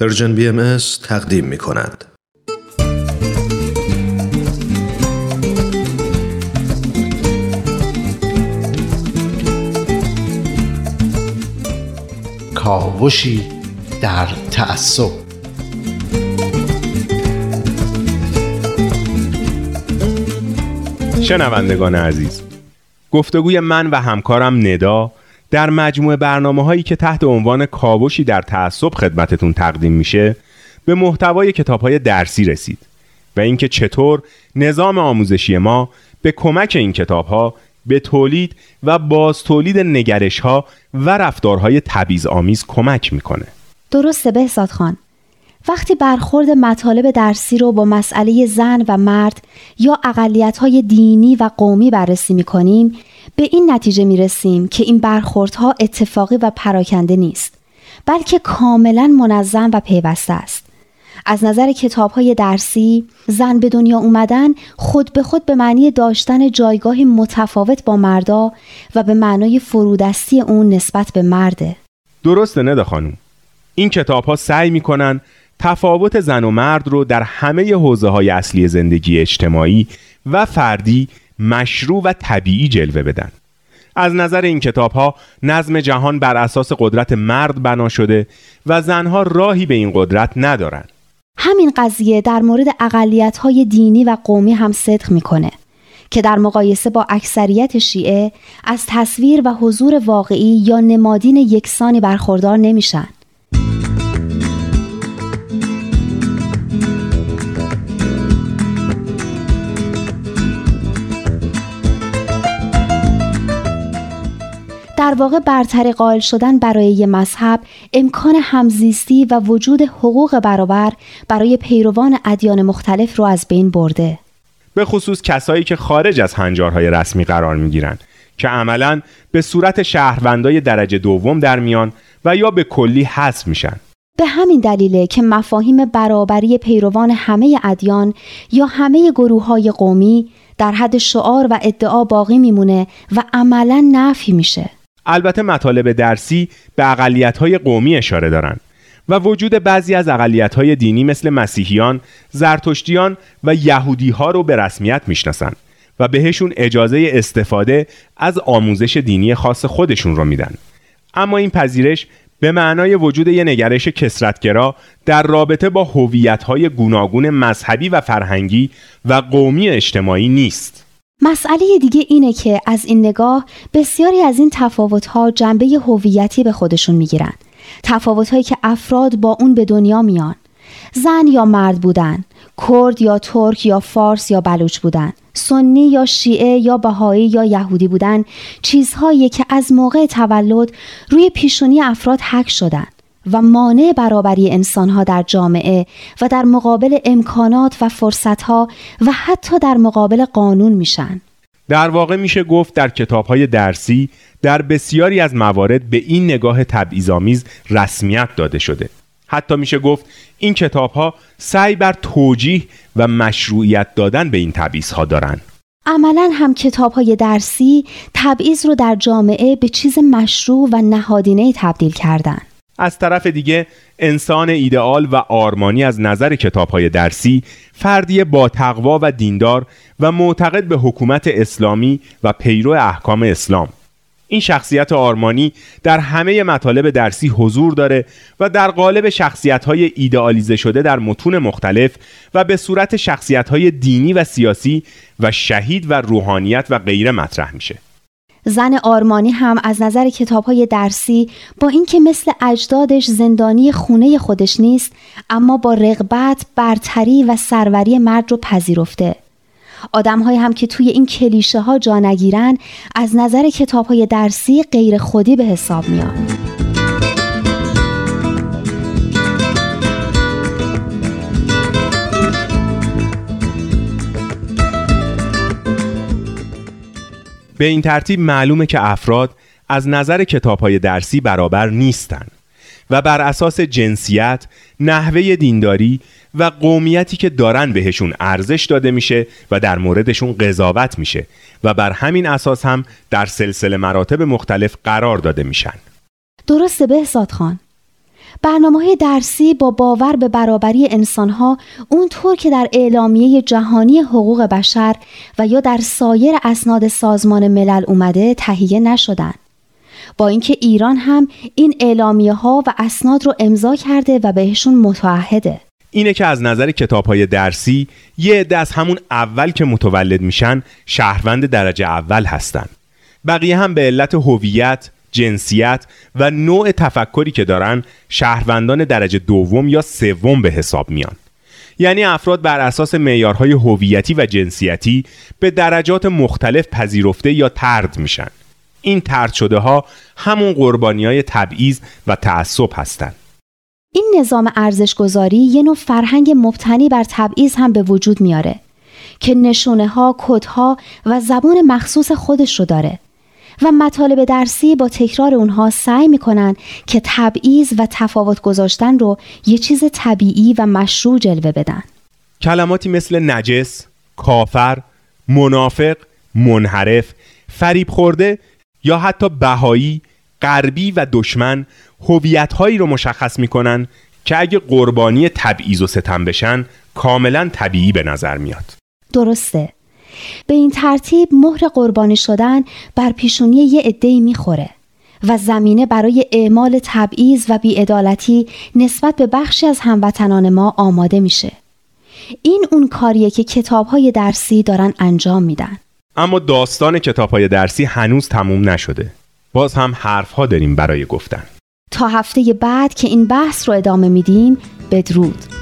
پرژن بی ام تقدیم می کند. کاوشی در تعصب شنوندگان عزیز گفتگوی من و همکارم ندا در مجموع برنامه هایی که تحت عنوان کاوشی در تعصب خدمتتون تقدیم میشه به محتوای کتاب های درسی رسید و اینکه چطور نظام آموزشی ما به کمک این کتاب ها به تولید و باز تولید نگرش ها و رفتارهای تبعیض آمیز کمک می‌کنه. درسته بهزاد خان. وقتی برخورد مطالب درسی رو با مسئله زن و مرد یا اقلیت های دینی و قومی بررسی می کنیم به این نتیجه می رسیم که این برخوردها اتفاقی و پراکنده نیست بلکه کاملا منظم و پیوسته است. از نظر کتاب های درسی زن به دنیا اومدن خود به خود به معنی داشتن جایگاهی متفاوت با مردا و به معنای فرودستی اون نسبت به مرده. درسته ندا خانوم این کتاب ها سعی می‌کنن تفاوت زن و مرد رو در همه حوزه های اصلی زندگی اجتماعی و فردی مشروع و طبیعی جلوه بدن از نظر این کتاب ها نظم جهان بر اساس قدرت مرد بنا شده و زنها راهی به این قدرت ندارند. همین قضیه در مورد اقلیت های دینی و قومی هم صدق می‌کنه که در مقایسه با اکثریت شیعه از تصویر و حضور واقعی یا نمادین یکسانی برخوردار نمیشن. در واقع برتری قائل شدن برای یه مذهب امکان همزیستی و وجود حقوق برابر برای پیروان ادیان مختلف رو از بین برده. به خصوص کسایی که خارج از هنجارهای رسمی قرار می‌گیرن که عملا به صورت شهروندای درجه دوم در میان و یا به کلی حذف میشن. به همین دلیله که مفاهیم برابری پیروان همه ادیان یا همه گروه های قومی در حد شعار و ادعا باقی میمونه و عملا نفی میشه. البته مطالب درسی به اقلیت‌های قومی اشاره دارند و وجود بعضی از اقلیت‌های دینی مثل مسیحیان، زرتشتیان و یهودی ها رو به رسمیت می‌شناسند و بهشون اجازه استفاده از آموزش دینی خاص خودشون رو میدن. اما این پذیرش به معنای وجود یه نگرش کسرتگرا در رابطه با هویت‌های گوناگون مذهبی و فرهنگی و قومی اجتماعی نیست. مسئله دیگه اینه که از این نگاه بسیاری از این تفاوت‌ها جنبه هویتی به خودشون می‌گیرن. تفاوت‌هایی که افراد با اون به دنیا میان. زن یا مرد بودن، کرد یا ترک یا فارس یا بلوچ بودن، سنی یا شیعه یا بهایی یا یهودی بودن، چیزهایی که از موقع تولد روی پیشونی افراد حک شدن. و مانع برابری انسانها در جامعه و در مقابل امکانات و فرصتها و حتی در مقابل قانون میشن. در واقع میشه گفت در کتابهای درسی در بسیاری از موارد به این نگاه تبعیض‌آمیز رسمیت داده شده. حتی میشه گفت این کتابها سعی بر توجیه و مشروعیت دادن به این تبعیض‌ها دارند. عملا هم کتاب های درسی تبعیض رو در جامعه به چیز مشروع و نهادینه تبدیل کردن. از طرف دیگه انسان ایدئال و آرمانی از نظر کتاب های درسی فردی با تقوا و دیندار و معتقد به حکومت اسلامی و پیرو احکام اسلام. این شخصیت آرمانی در همه مطالب درسی حضور داره و در قالب شخصیت های ایدئالیزه شده در متون مختلف و به صورت شخصیت های دینی و سیاسی و شهید و روحانیت و غیره مطرح میشه. زن آرمانی هم از نظر کتاب های درسی با اینکه مثل اجدادش زندانی خونه خودش نیست اما با رغبت، برتری و سروری مرد رو پذیرفته. آدم های هم که توی این کلیشه ها جا نگیرن از نظر کتاب های درسی غیر خودی به حساب میان. به این ترتیب معلومه که افراد از نظر کتاب های درسی برابر نیستند و بر اساس جنسیت، نحوه دینداری و قومیتی که دارن بهشون ارزش داده میشه و در موردشون قضاوت میشه و بر همین اساس هم در سلسله مراتب مختلف قرار داده میشن. درسته بهزاد خان. برنامه درسی با باور به برابری انسانها اونطور که در اعلامیه جهانی حقوق بشر و یا در سایر اسناد سازمان ملل اومده تهیه نشدن. با اینکه ایران هم این اعلامیه ها و اسناد رو امضا کرده و بهشون متعهده. اینه که از نظر کتاب های درسی یه عده از همون اول که متولد میشن شهروند درجه اول هستن بقیه هم به علت هویت، جنسیت و نوع تفکری که دارن شهروندان درجه دوم یا سوم به حساب میان. یعنی افراد بر اساس معیارهای هویتی و جنسیتی به درجات مختلف پذیرفته یا ترد میشن. این ترد شده ها همون قربانی های تبعیض و تعصب هستند این نظام ارزشگذاری یه نوع فرهنگ مبتنی بر تبعیض هم به وجود میاره که نشونه ها، کدها و زبان مخصوص خودش رو داره. و مطالب درسی با تکرار اونها سعی می‌کنن که تبعیض و تفاوت گذاشتن رو یه چیز طبیعی و مشروع جلوه بدن. کلماتی مثل نجس، کافر، منافق، منحرف، فریب خورده یا حتی بهایی، غربی و دشمن هویت‌هایی رو مشخص می‌کنن که اگه قربانی تبعیض و ستم بشن کاملا طبیعی به نظر میاد. درسته. به این ترتیب مهر قربانی شدن بر پیشونی یه عده‌ای می‌خوره و زمینه برای اعمال تبعیض و بیعدالتی نسبت به بخشی از هموطنان ما آماده میشه. این اون کاریه که کتابهای درسی دارن انجام میدن. اما داستان کتابهای درسی هنوز تموم نشده. باز هم حرفها داریم برای گفتن. تا هفته بعد که این بحث رو ادامه میدیم بدرود.